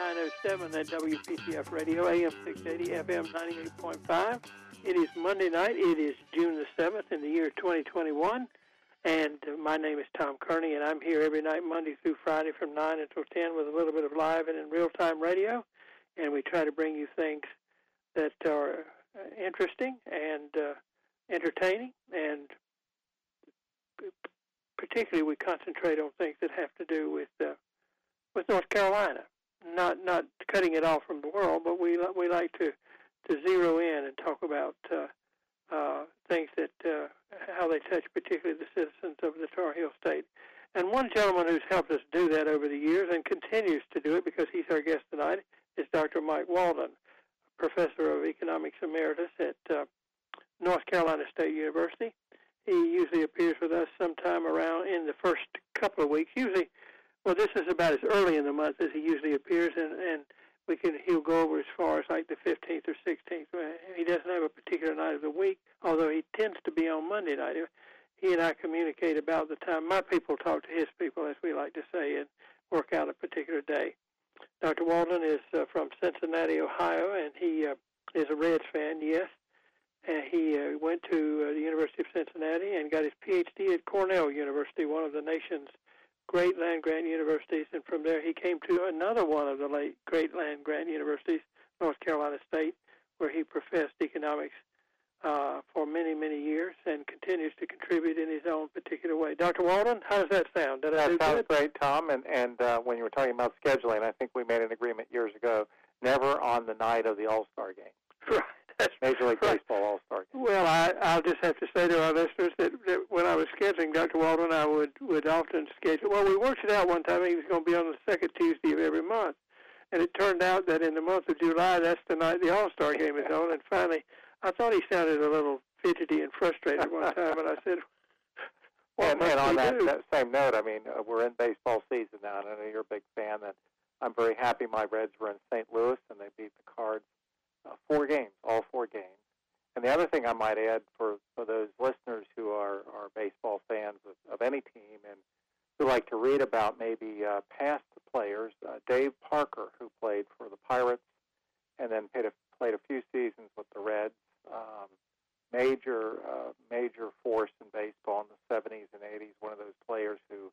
907 at WPTF Radio, AM 680, FM 98.5. It is Monday night. It is June the 7th in the year 2021. And my name is Tom Kearney, and I'm here every night, Monday through Friday from 9 until 10 with a little bit of live and in real time radio. And we try to bring you things that are uh, interesting and uh, entertaining, and particularly we concentrate on things that have to do with uh, with North Carolina. Not not cutting it off from the world, but we we like to to zero in and talk about uh, uh, things that uh, how they touch particularly the citizens of the Tar Heel State. And one gentleman who's helped us do that over the years and continues to do it because he's our guest tonight is Dr. Mike Walden, professor of economics emeritus at uh, North Carolina State University. He usually appears with us sometime around in the first couple of weeks. Usually, well, this is about as early in the month as he usually appears, and and we can he'll go over as far as like the 15th or 16th. He doesn't have a particular night of the week, although he tends to be on Monday night. He and I communicate about the time my people talk to his people, as we like to say, and work out a particular day. Dr. Walden is uh, from Cincinnati, Ohio, and he uh, is a Reds fan, yes. And he uh, went to uh, the University of Cincinnati and got his PhD at Cornell University, one of the nation's great land grant universities. And from there, he came to another one of the late great land grant universities, North Carolina State, where he professed economics uh, for many, many years and continues to contribute in his own particular way. Dr. Walden, how does that sound? Did that sounds good? great, Tom. And, and uh, when you were talking about scheduling, I think we made an agreement years ago never on the night of the All Star game. Right. That's Major League right. Baseball All Star. Well, I, I'll just have to say to our listeners that, that when I was scheduling Dr. Walden, I would, would often schedule. Well, we worked it out one time. He was going to be on the second Tuesday of every month. And it turned out that in the month of July, that's the night the All Star game is on. And finally, I thought he sounded a little fidgety and frustrated one time, and I said, what and, and on that, do? that same note, I mean, uh, we're in baseball season now, and I know you're a big fan. That I'm very happy my Reds were in St. Louis and they beat the Cards uh, four games, all four games. And the other thing I might add for, for those listeners who are, are baseball fans of, of any team and who like to read about maybe uh, past players, uh, Dave Parker, who played for the Pirates and then played a, played a few seasons with the Reds, um, major uh, major force in baseball in the 70s and 80s. One of those players who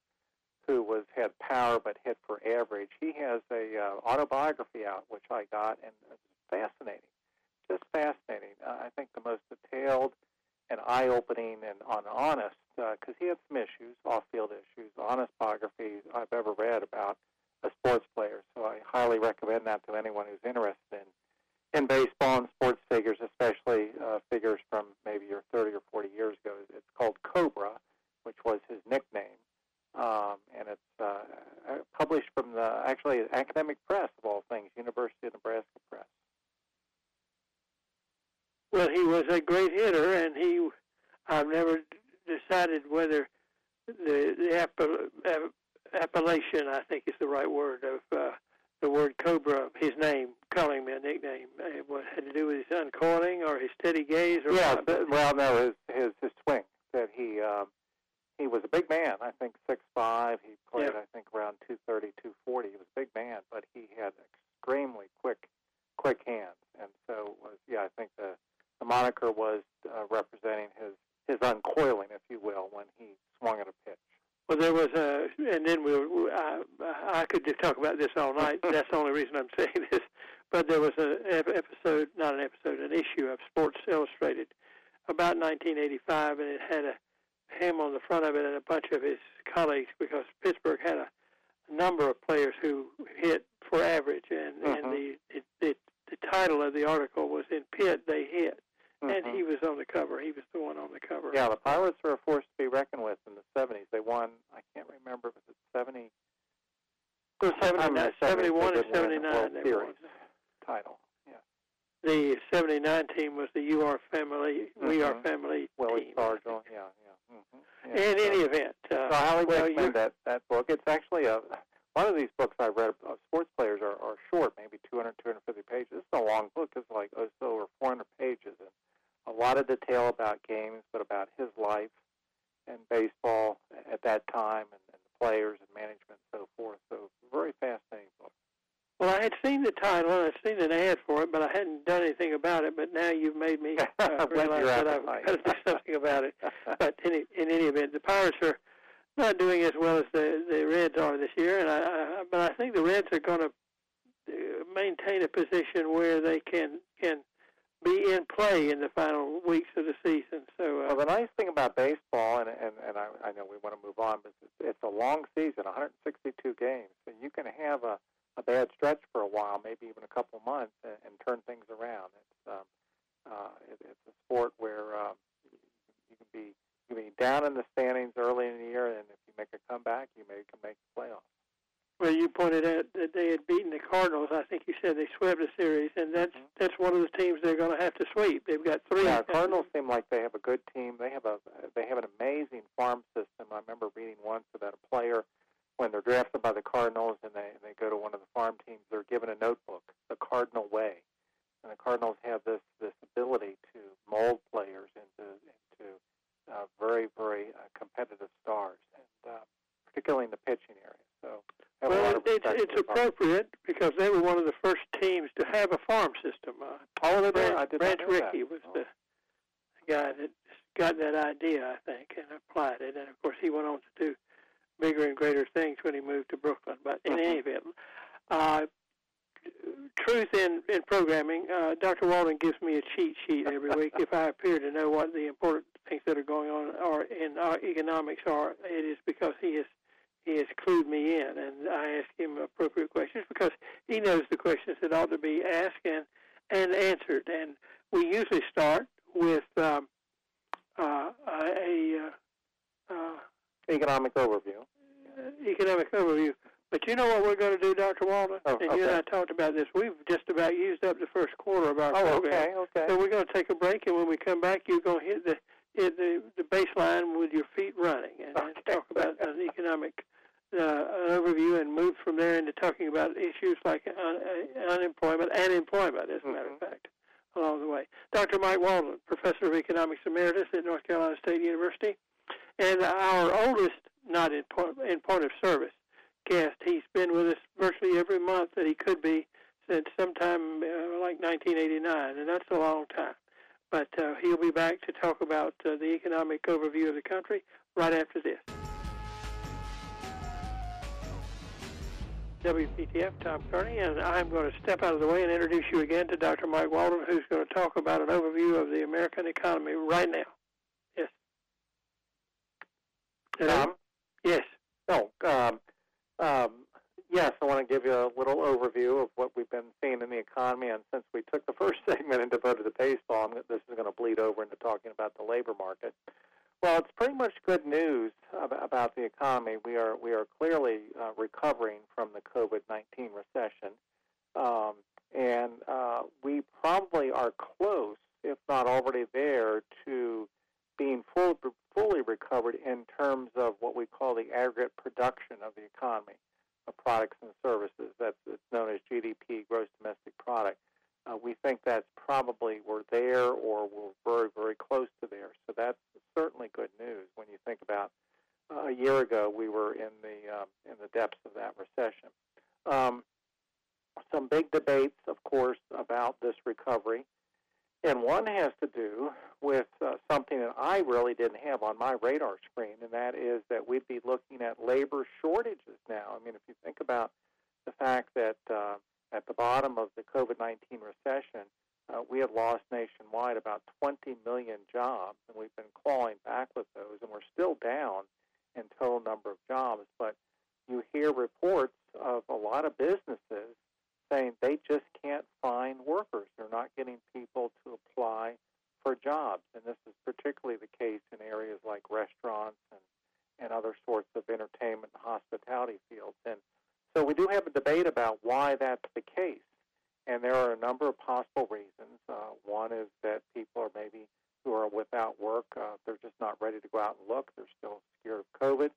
who was had power but hit for average. He has a uh, autobiography out which I got and it's fascinating, just fascinating. Uh, I think the most detailed and eye-opening and on honest because he had some issues, off-field issues, honest biography I've ever read about a sports player. So I highly recommend that to anyone who's interested in in baseball and sports figures, especially uh, figures from maybe your 30 or 40 years ago. It's called Cobra, which was his nickname, um, and it's uh, uh, published from the actually academic press of all things, University of Nebraska Press. Well, he was a great hitter, and he. I've never decided whether the the appell, appellation, I think is the right word of uh, the word Cobra. His name, calling me a nickname, uh, what had to do with his uncoiling or his steady gaze, or yeah, what? well, no, his his his swing that he um, he was a big man. I think six five. He played, Yeah. I think, around two thirty, two forty. He was a big man, but he had extremely quick quick hands, and so was yeah. I think the the moniker was uh, representing his his uncoiling, if you will, when he swung at a pitch. Well, there was a, and then we, we I, I could just talk about this all night. That's the only reason I'm saying this. But there was an episode, not an episode, an issue of Sports Illustrated about 1985, and it had a him on the front of it and a bunch of his colleagues because Pittsburgh had a number of players who hit for average, and Mhm. and the it, it, the title of the article was "In Pitt They Hit," and Mhm. he was on the cover. He was the one on the cover. Yeah, the Pirates were a force to be reckoned with in the '70s. They won. I can't remember. Was it '70? Well, sometime 79, the 70s 71 they and did win a 79 World they Series won. title. Yeah, The 79 team was the UR family, We Are Mhm. Family Willie team. Stargell. Yeah, yeah. Mm-hmm. In any event, uh, So I highly well, recommend you- that that book. It's actually a one of these books I've read of sports players are, are short, maybe 200, 250 pages. It's a long book. It's like oh, it's over 400 pages and a lot of detail about games, but about his life and baseball at that time and, and the players and management and so forth. So very fascinating book. Well, I had seen the title and I'd seen an ad for it, but I hadn't done anything about it. But now you've made me uh, realize that I've got to do something about it. But in, in any event, the Pirates are not doing as well as the the Reds are this year, and I, I but I think the Reds are going to uh, maintain a position where they can can be in play in the final weeks of the season. So, uh, well, the nice thing about baseball, and and, and I, I know we want to move on, but it's, it's a long season, 162 games, so you can have a a bad stretch for a while, maybe even a couple months, and, and turn things around. It's um, uh, it, it's a sport where um, you can be you can be down in the standings early in the year, and if you make a comeback, you may can make the playoffs. Well, you pointed out that they had beaten the Cardinals. I think you said they swept the series, and that's mm-hmm. that's one of the teams they're going to have to sweep. They've got three. Yeah, Cardinals seem like they have a good team. They have a they have an amazing farm system. I remember reading once about a player when they're drafted by the Cardinals and they they go to one of the farm teams. They're given a notebook, the Cardinal way, and the Cardinals have this this ability to mold players into into uh, very very uh, competitive stars, and uh, particularly in the pitching area. So well, it's, it's appropriate because they were one of the first teams to have a farm system. Uh, oh, they Branch, Branch Rickey was oh. the guy that got that idea, I think, and applied it. And of course, he went on to do bigger and greater things when he moved to Brooklyn. But in any event, uh, truth in in programming, uh, Dr. Walden gives me a cheat sheet every week. if I appear to know what the important things that are going on are in our economics are, it is because he has he has clued me in, and I ask him appropriate questions because he knows the questions that ought to be asked and and answered. And we usually start with um, uh, a uh, uh, economic overview. economic overview. But you know what we're going to do, Dr. Walden? Oh, and okay. you and I talked about this. We've just about used up the first quarter of our oh, program. okay, okay. So we're going to take a break, and when we come back, you're going to hit the hit the, the baseline with your feet running and, okay. and talk about an economic uh, overview and move from there into talking about issues like un- uh, unemployment and employment, as a matter mm-hmm. of fact, along the way. Dr. Mike Walden, professor of economics emeritus at North Carolina State University, and our oldest, not in point, in point of service, guest. He's been with us virtually every month that he could be since sometime uh, like 1989, and that's a long time. But uh, he'll be back to talk about uh, the economic overview of the country right after this. WPTF, Tom Kearney, and I'm going to step out of the way and introduce you again to Dr. Mike Walden, who's going to talk about an overview of the American economy right now. Yes. Tom? Yes. No. Um, um, yes, I want to give you a little overview of what we've been seeing in the economy. And since we took the first segment and devoted to baseball, this is going to bleed over into talking about the labor market. Well, it's pretty much good news about the economy. We are we are clearly uh, recovering from the COVID nineteen recession, um, and uh, we probably are close, if not already there, to being full, fully recovered in terms of what we call the aggregate production of the economy, of products and services. That's known as GDP, gross domestic product. Uh, we think that's probably we're there or we're very, very close to there. So that's certainly good news when you think about uh, a year ago we were in the um, in the depths of that recession. Um, some big debates, of course, about this recovery, and one has to do with uh, something that I really didn't have on my radar screen, and that is that we'd be looking at labor shortages now. I mean, if you think about the fact that uh, at the bottom of the COVID 19 recession, uh, we had lost nationwide about 20 million jobs, and we've been clawing back with those, and we're still down in total number of jobs. But you hear reports of a lot of businesses saying they just can't find workers. They're not getting people to apply for jobs, and this is particularly the case in areas like restaurants and and other sorts of entertainment and hospitality fields. And so we do have a debate about why that's the case. And there are a number of possible reasons. Uh, one is that people are maybe who are without work, uh, they're just not ready to go out and look. They're still scared of COVID.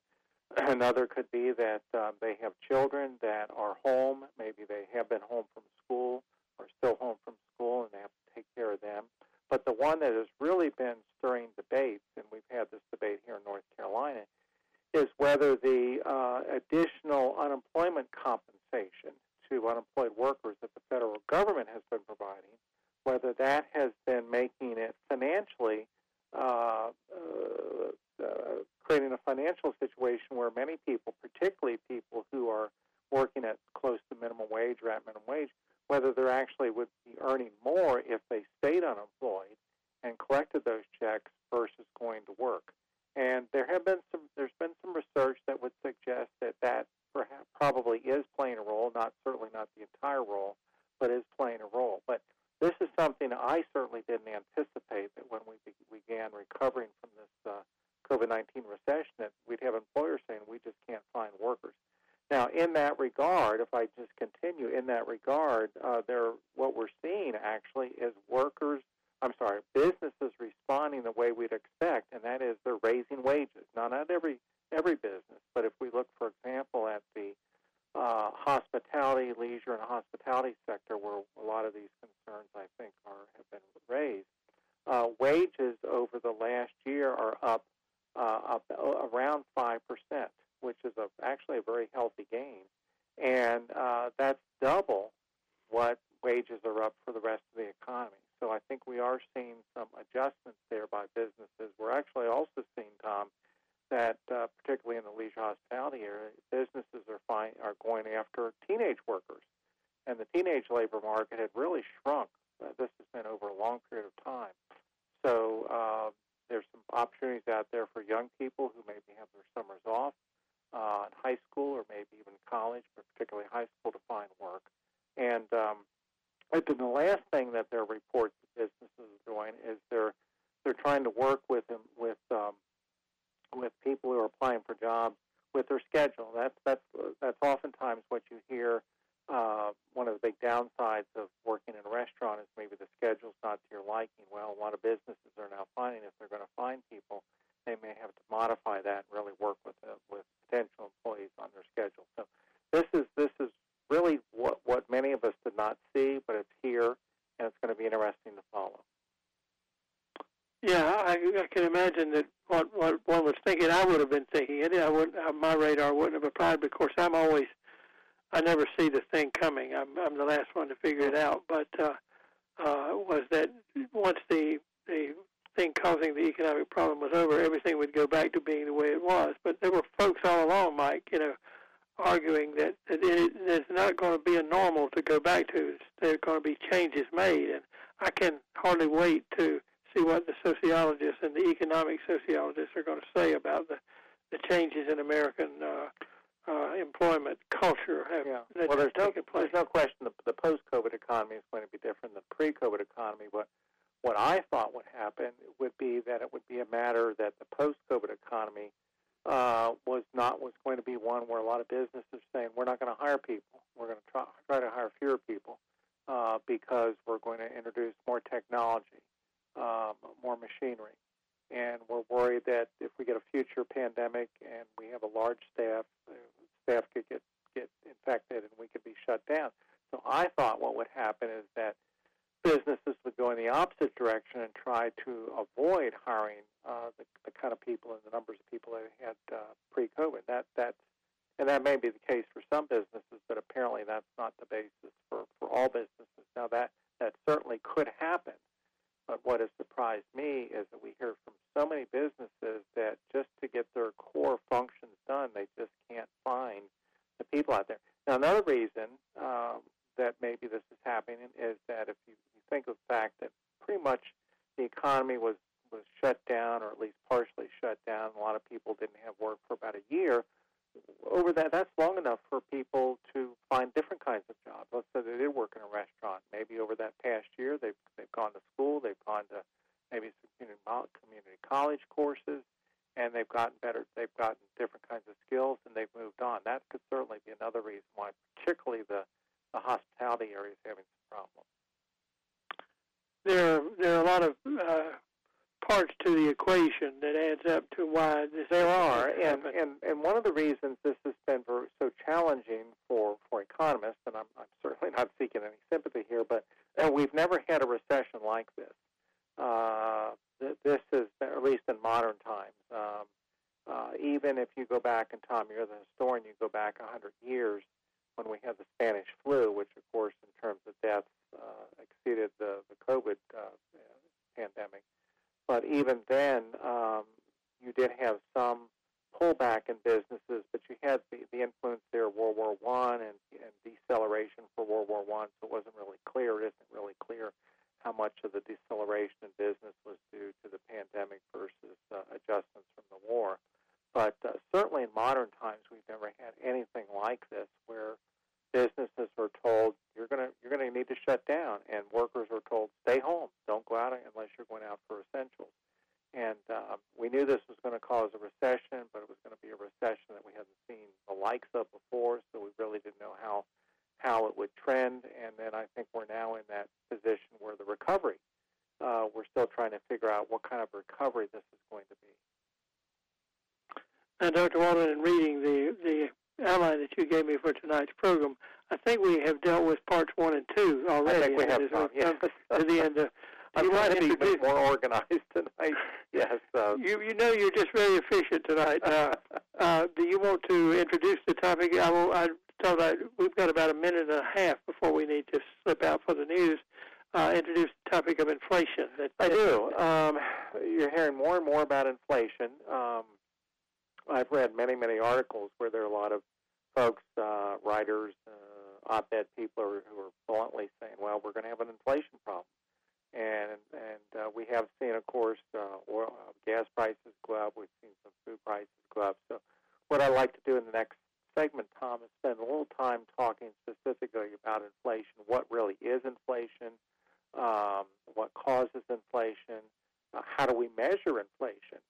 Another could be that um, they have children that are home. Maybe they have been home from school or still home from school and they have to take care of them. But the one that has really been stirring debates, and we've had this debate here in North Carolina, is whether the uh, additional unemployment compensation to unemployed workers that the federal government has been providing, whether that has been making it financially uh, uh, uh, creating a financial situation where many people, particularly people who are working at close to minimum wage or at minimum wage, whether they're actually would be earning more if they stayed unemployed and collected those checks versus going to work. And there have been some, there's been some research that would suggest that that perhaps probably is playing a role, not certainly not the entire role, but is playing a role. But this is something I certainly didn't anticipate that when we began recovering from this uh, COVID-19 recession, that we'd have employers saying we just can't find workers. Now, in that regard, if I just continue in that regard, uh, there what we're seeing actually is workers I'm sorry, businesses responding the way we'd expect, and that is they're raising wages. Now, not every every business, but if we look, for example, at the uh, hospitality, leisure, and hospitality sector, where a lot of these concerns, I think, are have been raised, uh, wages over the last year are up uh, around five percent, which is a, actually a very healthy gain, and uh, that's double what wages are up for the rest of the economy. So I think we are seeing some adjustments there by businesses. We're actually also seeing, Tom, that uh, particularly in the leisure hospitality area, businesses are find, are going after teenage workers, and the teenage labor market had really shrunk. Uh, this has been over a long period of time. So uh, there's some opportunities out there for young people who maybe have their summers off uh, in high school or maybe even college, but particularly high school to find work. And um, but then the last thing that their reports businesses are doing is they're they're trying to work with them with um, with people who are applying for jobs with their schedule. That's that's that's oftentimes what you hear. Uh, one of the big downsides of working in a restaurant is maybe the schedule's not to your liking. Well, a lot of businesses are now finding if they're going to find people, they may have to modify that and really work with uh, with potential employees on their schedule. So this is this is really what, what many of us did not see, but it's here, and it's going to be interesting to follow. Yeah, I, I can imagine that what what one was thinking, I would have been thinking it. I wouldn't, uh, my radar wouldn't have applied. Of course, I'm always, I never see the thing coming. I'm I'm the last one to figure it out. But uh, uh, was that once the the thing causing the economic problem was over, everything would go back to being the way it was. But there were folks all along, Mike, you know, arguing that, that it, there's not going to be a normal to go back to. There are going to be changes made, and I can hardly wait to see what the sociologists and the economic sociologists are going to say about the, the changes in American uh, uh, employment culture. Have, yeah. Well, there's no, there's no question the, the post-COVID economy is going to be different than the pre-COVID economy. But what I thought would happen would be that it would be a matter that the post-COVID economy uh, was not was going to be one where a lot of businesses are saying we're not going to hire people, we're going to try try to hire fewer people uh, because we're going to introduce more technology, um, more machinery, and we're worried that if we get a future pandemic and we have a large staff could get get infected and we could be shut down. So I thought what would happen is that businesses would go in the opposite direction and try to avoid hiring uh, the, the kind of people and the numbers of people they had uh, pre-COVID. That that's and that may be the case for some businesses, but apparently that's not the basis for, for all businesses. Now that that certainly could happen, but what has surprised me is that we hear from so many businesses that just to get their core functions done, they just can't find the people out there. Now another reason um, that maybe this is happening is that if you, you think of the fact that pretty much the economy was was shut down or at least partially shut down, a lot of people didn't have work for about a year. Over that, that's long enough for people to find different kinds of jobs. Let's say they did work in a restaurant. Maybe over that past year, they've they've gone to school, they've gone to maybe some community community college courses, and they've gotten better. They've gotten different kinds of skills, and they've moved on. That could certainly be another reason why, particularly the the hospitality area is having some problems. There, there are a lot of uh, parts to the equation that adds up to why this. There are, and, and and one of the reasons this has been so challenging for for economists, and I'm, I'm certainly not seeking any sympathy here, but uh, we've never had a recession like this. Uh, this is at least in modern times. Um, uh, even if you go back, and Tom, you're the historian, you go back 100 years when we had the Spanish flu, which, of course, in terms of deaths, uh, exceeded the, the COVID uh, pandemic. But even then, um, you did have some pullback in businesses, but you had the, the influence there of World War One and, and deceleration for World War One, so it wasn't really clear. It isn't really clear how much of the deceleration in business was due to the pandemic versus uh, adjustments from the war. But uh, certainly in modern times, we've never had anything like this, where businesses were told you're going to you're to need to shut down, and workers were told stay home, don't go out unless you're going out for essentials. And uh, we knew this was going to cause a recession, but it was going to be a recession that we hadn't seen the likes of before, so we really didn't know how how it would trend. And then I think we're now in that position where the recovery, uh, we're still trying to figure out what kind of recovery this is going to be. And Dr. Walden, in reading the the outline that you gave me for tonight's program, I think we have dealt with parts one and two already. I think we have some, yes. to the end of I'm trying to be more organized tonight. Yes. Uh, you you know you're just very efficient tonight. Uh, uh, do you want to introduce the topic? I will. I thought I, we've got about a minute and a half before we need to slip out for the news. Uh, introduce the topic of inflation. That, I do. Um, you're hearing more and more about inflation. Um, I've read many many articles where there are a lot of folks, uh, writers, uh, op-ed people who are bluntly saying, "Well, we're going to have an inflation problem." and and uh, we have seen, of course, uh, oil, uh, gas prices go up. We've seen some food prices go up. So, what I'd like to do in the next segment, Tom, is spend a little time talking specifically about inflation. What really is inflation? Um, what causes inflation? Uh, how do we measure inflation?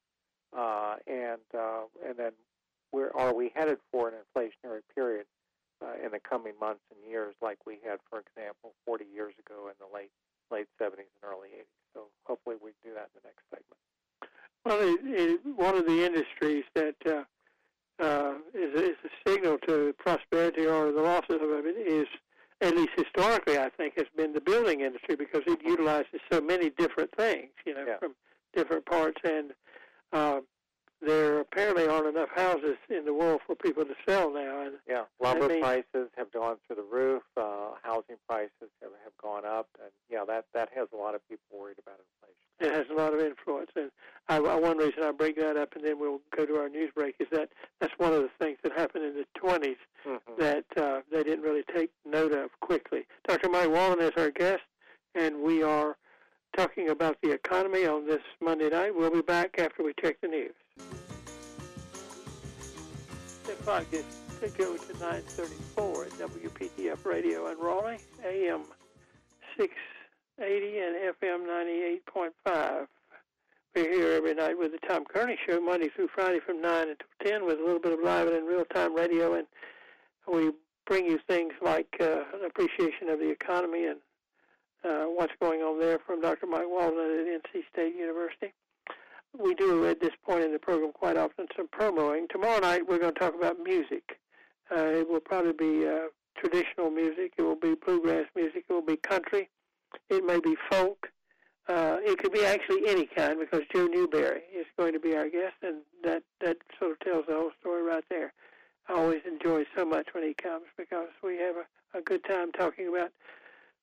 Uh, and uh, and then, where are we headed for an inflationary period uh, in the coming months and years, like we had, for example, 40 years ago in the late late 70s and early 80s. So hopefully we do that in the next segment. Well, it, it, one of the industries that uh, uh, is, is a signal to prosperity or the losses of it is, at least historically, I think, has been the building industry because it utilizes so many different things, you know, yeah. from different parts. And uh, there apparently aren't enough houses in the world for people to sell now. And yeah, lumber prices have gone through the roof. Uh, housing prices have, have gone up, and yeah, that that has a lot of people worried about inflation. It has a lot of influence, and I, one reason I bring that up, and then we'll go to our news break, is that that's one of the things that happened in the 20s mm-hmm. that uh, they didn't really take note of quickly. Dr. Mike Walden is our guest, and we are talking about the economy on this Monday night. We'll be back after we check the news. Is to go to 934 at WPTF Radio in Raleigh, AM 680 and FM 98.5. We're here every night with the Tom Kearney Show, Monday through Friday from 9 until 10 with a little bit of live and real-time radio. And we bring you things like uh, an appreciation of the economy and uh, what's going on there from Dr. Mike Walden at NC State University we do at this point in the program quite often some promoing. Tomorrow night we're going to talk about music. Uh, it will probably be uh, traditional music. It will be bluegrass music. It will be country. It may be folk. Uh, it could be actually any kind because Joe Newberry is going to be our guest, and that that sort of tells the whole story right there. I always enjoy so much when he comes because we have a, a good time talking about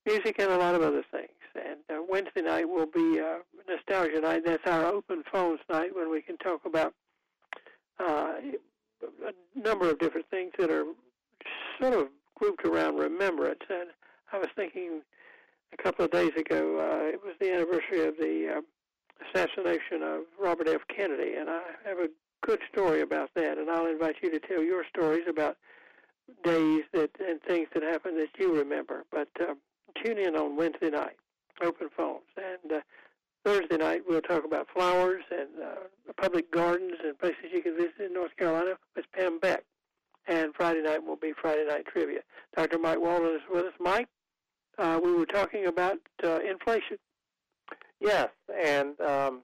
music and a lot of other things. And uh, Wednesday night will be uh, nostalgia night. That's our open phones night when we can talk about uh, a number of different things that are sort of grouped around remembrance. And I was thinking a couple of days ago, uh, it was the anniversary of the uh, assassination of Robert F. Kennedy, and I have a good story about that. And I'll invite you to tell your stories about days that and things that happened that you remember. But uh, tune in on Wednesday night, open phones, and uh, Thursday night we'll talk about flowers and uh, public gardens and places you can visit in North Carolina with Pam Beck. And Friday night will be Friday night trivia. Dr. Mike Walden is with us. Mike, uh, we were talking about uh, inflation. Yes, and um,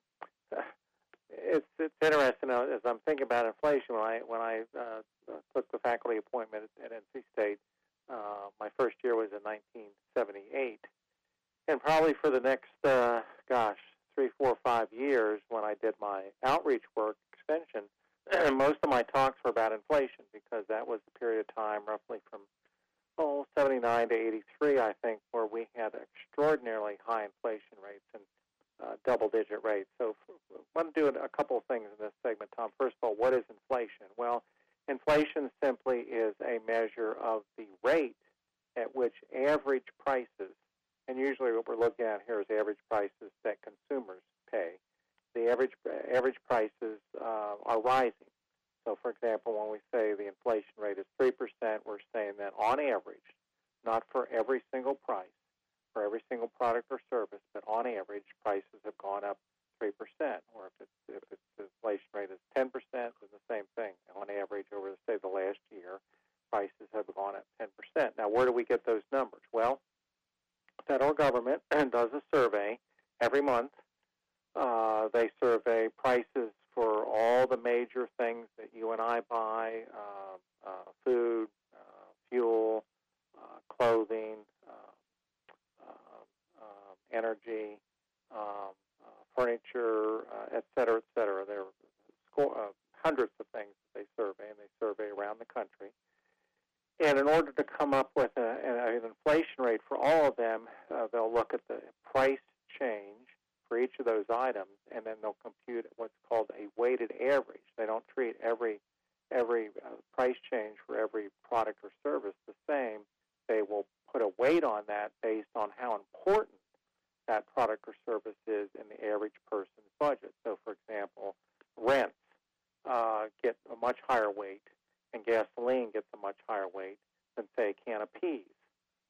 it's it's interesting as I'm thinking about inflation. When I when I uh, took the faculty appointment at, at NC State, uh, my first year was in 1978, and probably for the next, uh, gosh, three, four, five years, when I did my outreach work extension, most of my talks were about inflation because that was the period of time, roughly from oh, 79 to 83, I think, where we had extraordinarily high inflation rates and uh, double-digit rates. So I want to do a couple of things in this segment, Tom. First of all, what is inflation? Well, inflation simply is a measure of the rate at which average prices, and usually what we're looking at here is average prices that consumers pay. The average average prices uh, are rising. So, for example, when we say the inflation rate is 3%, we're saying that on average, not for every single price, for every single product or service, but on average, prices have gone up 3%. Or if, if it's, the inflation rate is 10%, then the same thing. On average, over, say, the last year, prices have gone up 10%. Now, where do we get those numbers? Well, federal government does a survey every month. Uh, they survey prices for all the major things that you and I buy uh, uh, food, uh, fuel, uh, clothing, uh, uh, uh, energy, um, furniture, uh, et cetera, et cetera. There are score, uh, hundreds of things that they survey, and they survey around the country. And in order to come up with a, an inflation rate for all of them, uh, they'll look at the price change for each of those items, and then they'll compute what's called a weighted average. They don't treat every every uh, price change for every product or service the same. They will put a weight on that based on how important that product or service is in the average person's budget. So, for example, rents uh, get a much higher weight, and gasoline gets a much higher weight than, say, a can of peas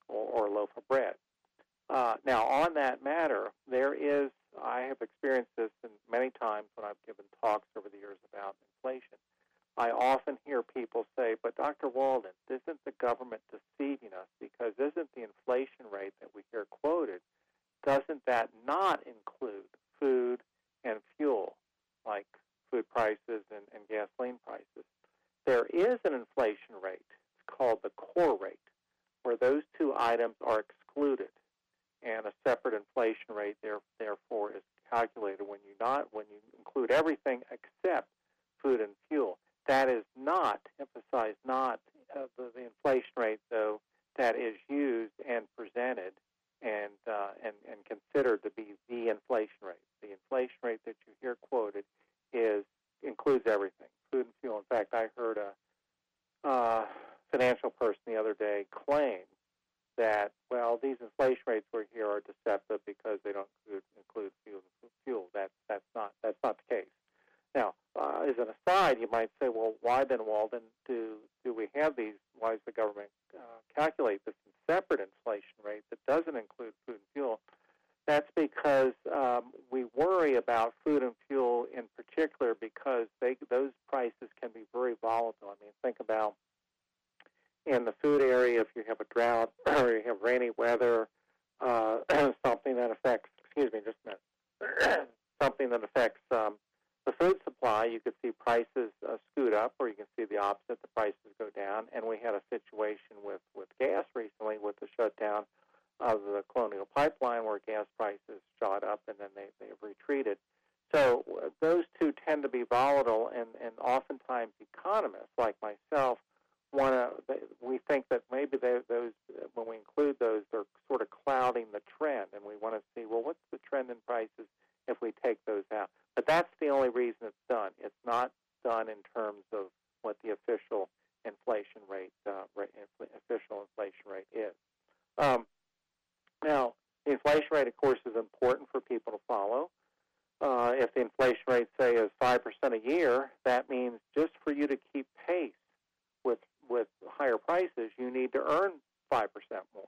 or, or a loaf of bread. Uh, now, on that matter, there is I have experienced this in many times when I've given talks over the years about inflation. I often hear people say, but Dr. Walden, isn't the government deceiving us? Because isn't the inflation rate that we hear quoted, doesn't that not include food and fuel, like food prices and, and gasoline prices? There is an inflation rate. It's called the core rate, where those two items are excluded and a separate inflation rate there, therefore is calculated when you not when you include everything except food and fuel. That is not emphasized not uh, the, the inflation rate though that is used and presented and uh, and and considered to be the inflation rate. The inflation rate that you hear quoted is includes everything, food and fuel. In fact, I heard a uh, financial person the other day claim that well these inflation rates we here are deceptive because they don't include, include fuel. Fuel. That's that's not that's not the case. Now, uh, as an aside, you might say, well, why then, Walden, do do we have these? Why does the government uh, calculate this separate inflation rate that doesn't include food and fuel? That's because um, we worry about food and fuel in particular because they, those prices can be very volatile. I mean, think about in the food area, if you have a drought or you have rainy weather, uh, something that affects, excuse me, just a minute, something that affects um, the food supply, you could see prices uh, scoot up, or you can see the opposite, the prices go down. And we had a situation with, with gas recently with the shutdown of the Colonial Pipeline where gas prices shot up and then they, they've retreated. So uh, those two tend to be volatile, and, and oftentimes economists like myself – want to. We think that maybe they, those, when we include those, they're sort of clouding the trend, and we want to see, well, what's the trend in prices if we take those out? But that's the only reason it's done. It's not done in terms of what the official inflation rate, uh, rate official inflation rate is. Um, now, the inflation rate, of course, is important for people to follow. Uh, if the inflation rate, say, is 5% a year, that means just for you to keep pace with with higher prices, you need to earn 5% more.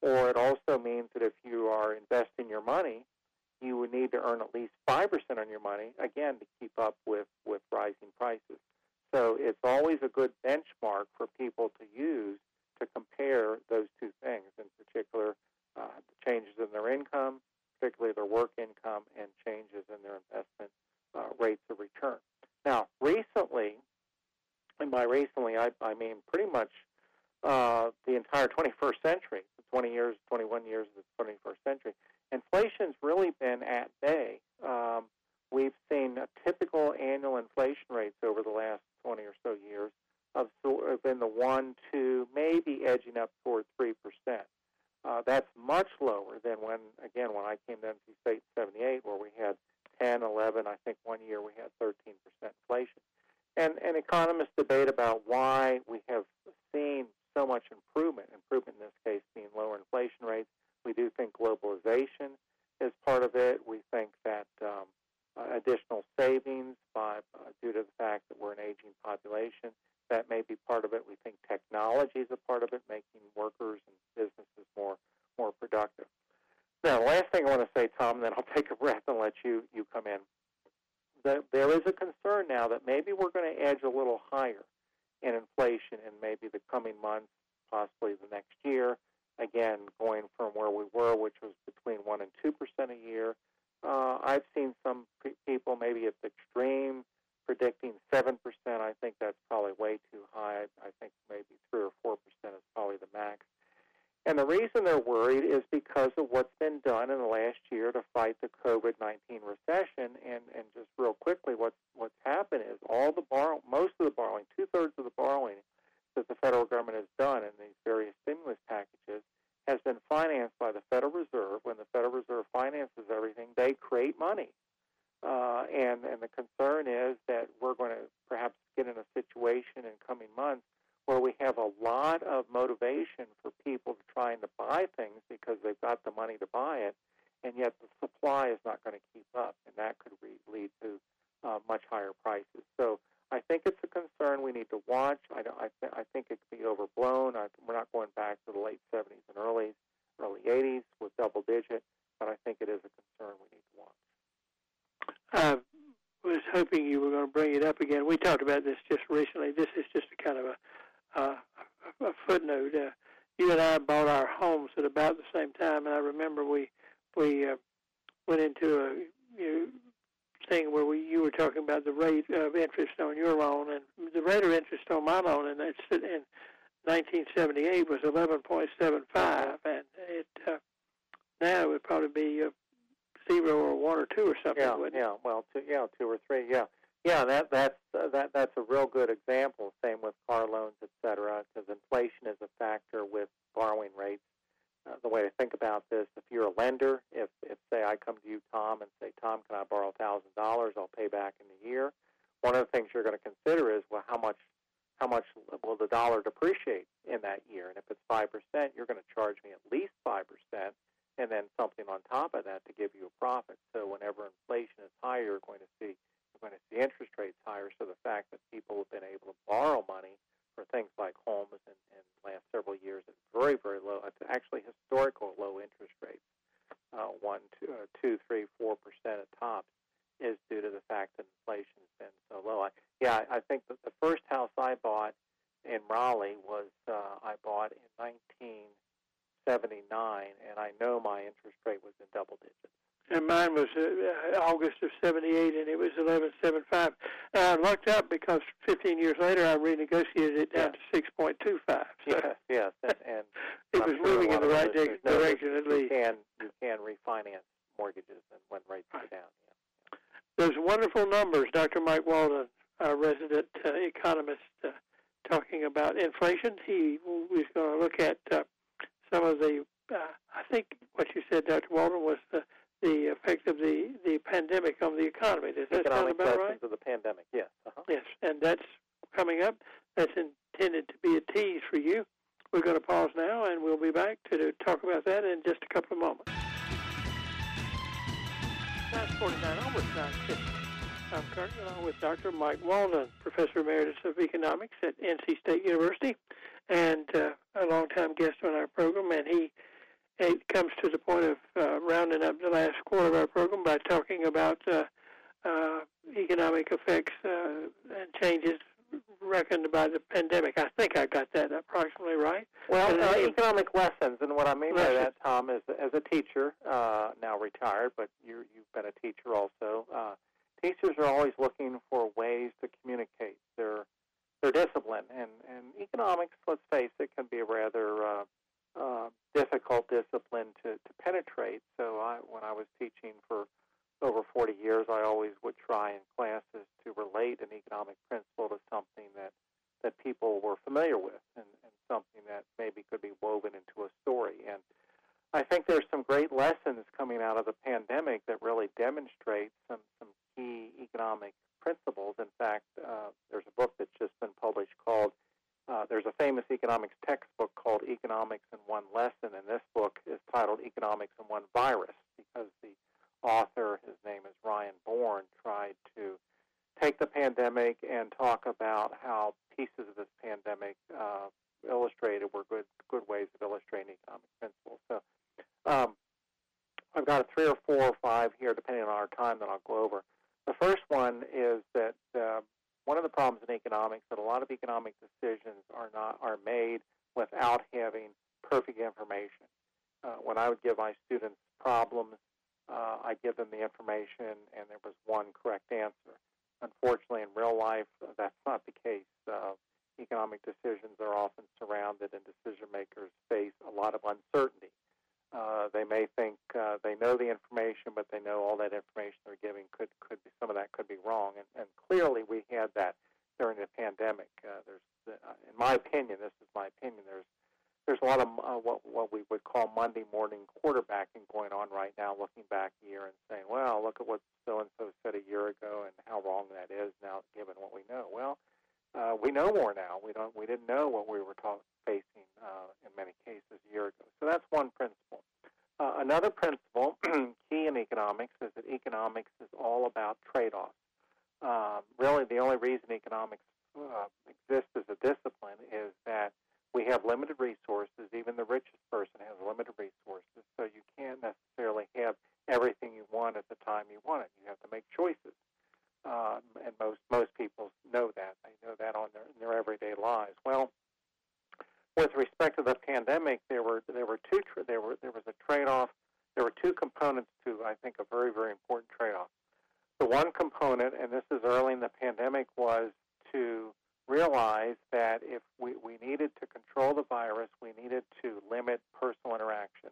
Or it also means that if you are investing your money, you would need to earn at least 5% on your money, again, to keep up with, with rising prices. So it's always a good benchmark for people to use to compare those two things, in particular, uh, changes in their income, particularly their work income, and changes in their investment uh, rates of return. Now, recently, and by recently, I, I mean pretty much uh, the entire 21st century, 20 years, 21 years of the 21st century. Inflation's really been at bay. Um, we've seen typical annual inflation rates over the last 20 or so years of, have been the 1, 2, maybe edging up toward 3%. Uh, that's much lower than when, again, when I came to NC State in 78, where we had 10, 11, I think one year we had 13% inflation. And, and economists debate about why we have seen so much improvement, improvement in this case being lower inflation rates. We do think globalization is part of it. We think that um, uh, additional savings by, uh, due to the fact that we're an aging population, that may be part of it. We think technology is a part of it, making workers and businesses more more productive. Now, last thing I want to say, Tom, then I'll take a breath and let you you come in. The, there is a concern now that maybe we're going to edge a little higher in inflation in maybe the coming months, possibly the next year. Again, going from where we were, which was between one and two percent a year. Uh, I've seen some people maybe at the extreme predicting 7%. I think that's probably way too high. I think maybe 3 or 4% is probably the max. And the reason they're worried is because of what's been done in the last year to fight the COVID-19 recession. And, and just real quickly, what's, what's happened is all the borrow, most of the borrowing, two-thirds of the borrowing that the federal government has done in these various stimulus packages has been financed by the Federal Reserve. When the Federal Reserve finances everything, they create money. Uh, and, and the concern is that we're going to perhaps get in a situation in coming months where we have a lot of motivation for people to trying to buy things because they've got the money to buy it, and yet the supply is not going to keep up, and that could re- lead to uh, much higher prices. So I think it's a concern we need to watch. I, I, th- I think it could be overblown. I, we're not going back to the late 70s and early early 80s with double digit, but I think it is a concern we need to watch. I was hoping you were going to bring it up again. We talked about this just recently. This is just a kind of a, uh, a footnote. Uh, you and I bought our homes at about the same time, and I remember we we uh, went into a you know, thing where we you were talking about the rate of interest on your loan, and the rate of interest on my loan, and that's in 1978 was 11.75, and it uh, now it would probably be uh, zero or one or two or something. Yeah, yeah. Well, two, yeah, two or three. Yeah, yeah. That that's uh, that that's a real good example. Same with car loans, et cetera, because inflation is a factor with borrowing rates. Uh, the way to think about this, if you're a lender, if if say I come to you, Tom, and say, Tom, can I borrow thousand dollars? I'll pay back in a year. One of the things you're going to consider is, well, how much how much will the dollar depreciate in that year? And if it's five percent, you're going to charge me at least five percent and then something on top of that to give you a profit. So whenever inflation is higher, you're going to see to see interest rates higher. So the fact that people have been able to borrow money for things like homes in, in the last several years at very very low, actually historical low interest rates, uh, one, two, uh, two, three, four percent at tops, is due to the fact that inflation has been so low. I, yeah, I think that the first house I bought in Raleigh was uh, I bought in 19 79, and I know my interest rate was in double digits. And mine was uh, August of 78, and 11.75. And I looked up because 15 years later I renegotiated it down yeah. to 6.25. So yes, yes, and, and it was sure moving in the right direction, direction at least. You can you can refinance mortgages and when rates go down. Yeah. Those wonderful numbers, Dr. Mike Walden, our resident uh, economist, uh, talking about inflation. He was going to look at uh, some of the, uh, I think what you said, Dr. Walden, was the, the effect of the, the pandemic on the economy. Does that Economic sound about lessons right? of the pandemic, yes. Uh-huh. Yes, and that's coming up. That's intended to be a tease for you. We're going to pause now, and we'll be back to, to talk about that in just a couple of moments. 949, almost 950. I'm currently along with Dr. Mike Walden, Professor Emeritus of Economics at NC State University, and uh, a longtime guest on our program. And he it comes to the point of uh, rounding up the last quarter of our program by talking about uh, uh, economic effects uh, and changes reckoned by the pandemic. I think I got that approximately right. Well, And uh, economic lessons, and what I mean by that, Tom, is as a teacher, uh, now retired, but you you've been a teacher also. Uh, teachers are always looking for ways to communicate their their discipline, and and economics, let's face it, can be a rather uh, uh, difficult discipline to to penetrate. So I, when I was teaching for over 40 years, I always would try in classes to relate an economic principle to something that that people were familiar with and, and something that maybe could be woven into a story. And I think there's some great lessons coming out of the pandemic that really demonstrate some, some key economic principles. In fact, uh, there's a book that's just been published called, uh, there's a famous economics textbook called Economics in One Lesson, and this book is titled Economics in One Virus because the author, his name is Ryan Bourne, tried to take the pandemic and talk about how pieces of this pandemic uh, illustrated were good good ways of illustrating economic principles. So um, I've got three or four or five here, depending on our time, that I'll go over. The first one is that uh, one of the problems in economics that a lot of economic decisions are not are made without having perfect information. Uh, when I would give my students problems, uh, I'd give them the information, and there was one correct answer. Unfortunately, in real life, that's not the case. Uh, economic decisions are often surrounded, and decision makers face a lot of uncertainty. Uh, they may think uh, they know the information, but they know all that information they're giving could could be some of that could be wrong, and, and clearly we had that during the pandemic. Uh, there's, uh, in my opinion, this is my opinion. There's there's a lot of uh, what what we would call Monday morning quarterbacking going on right now, looking back a year and saying, well, look at what so and so said a year ago and how wrong that is now, given what we know. Well, uh, we know more now. We don't. We didn't know what we were facing uh, in many cases a year ago. So that's one principle. Uh, another principle, key in economics, is that economics is all about trade-offs. Um, really, the only reason economics uh, exists as a discipline is that we have limited resources. Even the richest person has limited resources, so you can't necessarily have everything you want at the time you want it. You have to make choices um, and most most people know that. They know that on their in their everyday lives. Well, with respect to the pandemic, there were there were two tra- there were there was a trade-off. There were two components to I think a very very important trade-off. The one component, and this is early in the pandemic, was to realize that if we, we needed to control the virus, we needed to limit personal interaction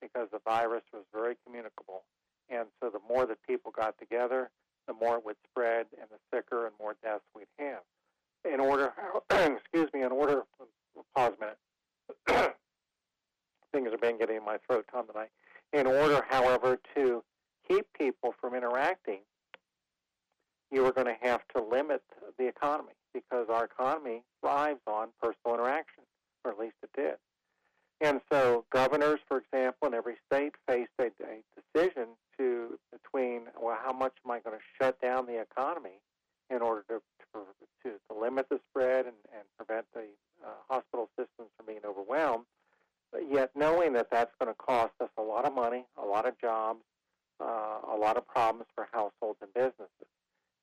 because the virus was very communicable. And so the more that people got together, the more it would spread and the sicker and more deaths we'd have. In order, excuse me, in order, pause a minute. Things are being getting in my throat, Tom, tonight. In order, however, to keep people from interacting, you were going to have to limit the economy because our economy thrives on personal interaction, or at least it did. And so governors, for example, in every state faced a, a decision to between well, how much am I going to shut down the economy in order to to, to limit the spread and, and prevent the uh, hospital systems from being overwhelmed. But yet, knowing that that's going to cost us a lot of money, a lot of jobs, uh, a lot of problems for households and businesses,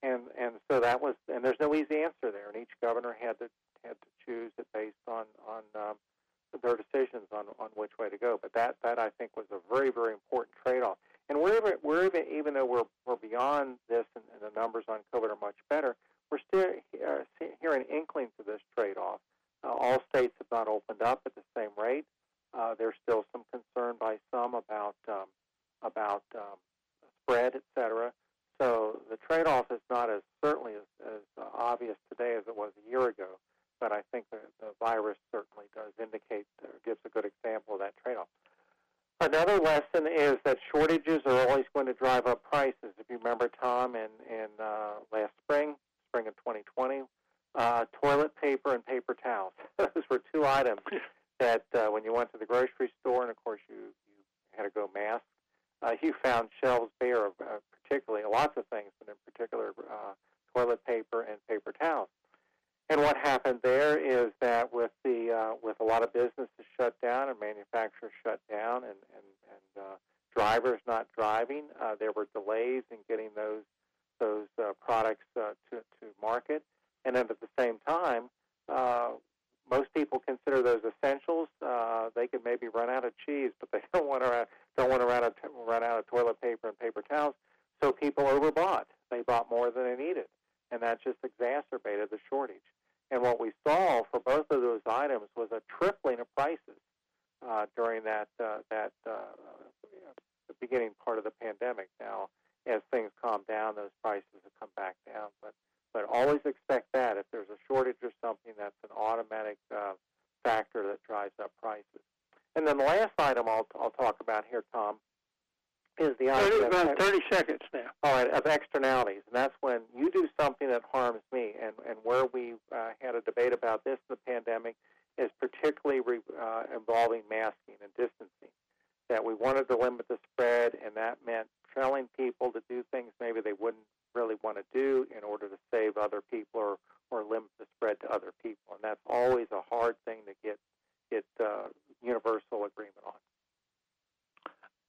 and and so that was and there's no easy answer there, and each governor had to had to choose it based on on um, their decisions on, on which way to go. But that, that I think was a very, very important trade-off. And we're even, we're even, even though we're, we're beyond this and, and the numbers on COVID are much better, we're still uh, hearing inklings of this trade-off. Uh, all states have not opened up at the same rate. Uh, there's still some concern by some about um, about um, spread, et cetera. So the trade-off is not as certainly as, as uh, obvious today as it was a year ago but I think the, the virus certainly does indicate or gives a good example of that trade-off. Another lesson is that shortages are always going to drive up prices. If you remember, Tom, in, in uh, last spring, spring of 2020, uh, toilet paper and paper towels. Those were two items that uh, when you went to the grocery store, and of course you, you had to go mask, uh, you found shelves bare of uh, particularly lots of things, but in particular uh, toilet paper and paper towels. And what happened there is that with the uh, with a lot of businesses shut down and manufacturers shut down and and, and uh, drivers not driving, uh, there were delays in getting those those uh, products uh, to to market. And then at the same time, uh, most people consider those essentials. Uh, they could maybe run out of cheese, but they don't want to don't want to run out of, run out of toilet paper and paper towels. So people overbought. They bought more than they needed, and that just exacerbated the shortage. And what we saw for both of those items was a tripling of prices uh, during that uh, that uh, the beginning part of the pandemic. Now, as things calm down, those prices have come back down. But but always expect that if there's a shortage or something, that's an automatic uh, factor that drives up prices. And then the last item I'll, I'll talk about here, Tom, is the Thirty, about of, 30 seconds now. all right, of externalities, and that's when you do something that harms me. And, and where we uh, had a debate about this in the pandemic is particularly re, uh, involving masking and distancing. That we wanted to limit the spread, and that meant telling people to do things maybe they wouldn't really want to do in order to save other people or, or limit the spread to other people. And that's always a hard thing to get get uh, universal agreement on.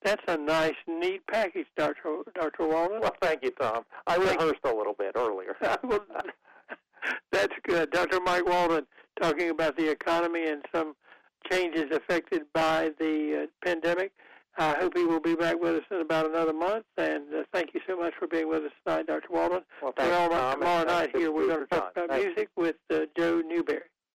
That's a nice, neat package, Dr. Dr. Walden. Well, thank you, Tom. I rehearsed a little bit earlier. Well, That's good. Dr. Mike Walden talking about the economy and some changes affected by the uh, pandemic. I hope he will be back with us in about another month. And uh, thank you so much for being with us tonight, Dr. Walden. well, thank you, Tomorrow, Tom. tomorrow thanks night here we're going to talk about Thank you. music with uh, Joe Newberry.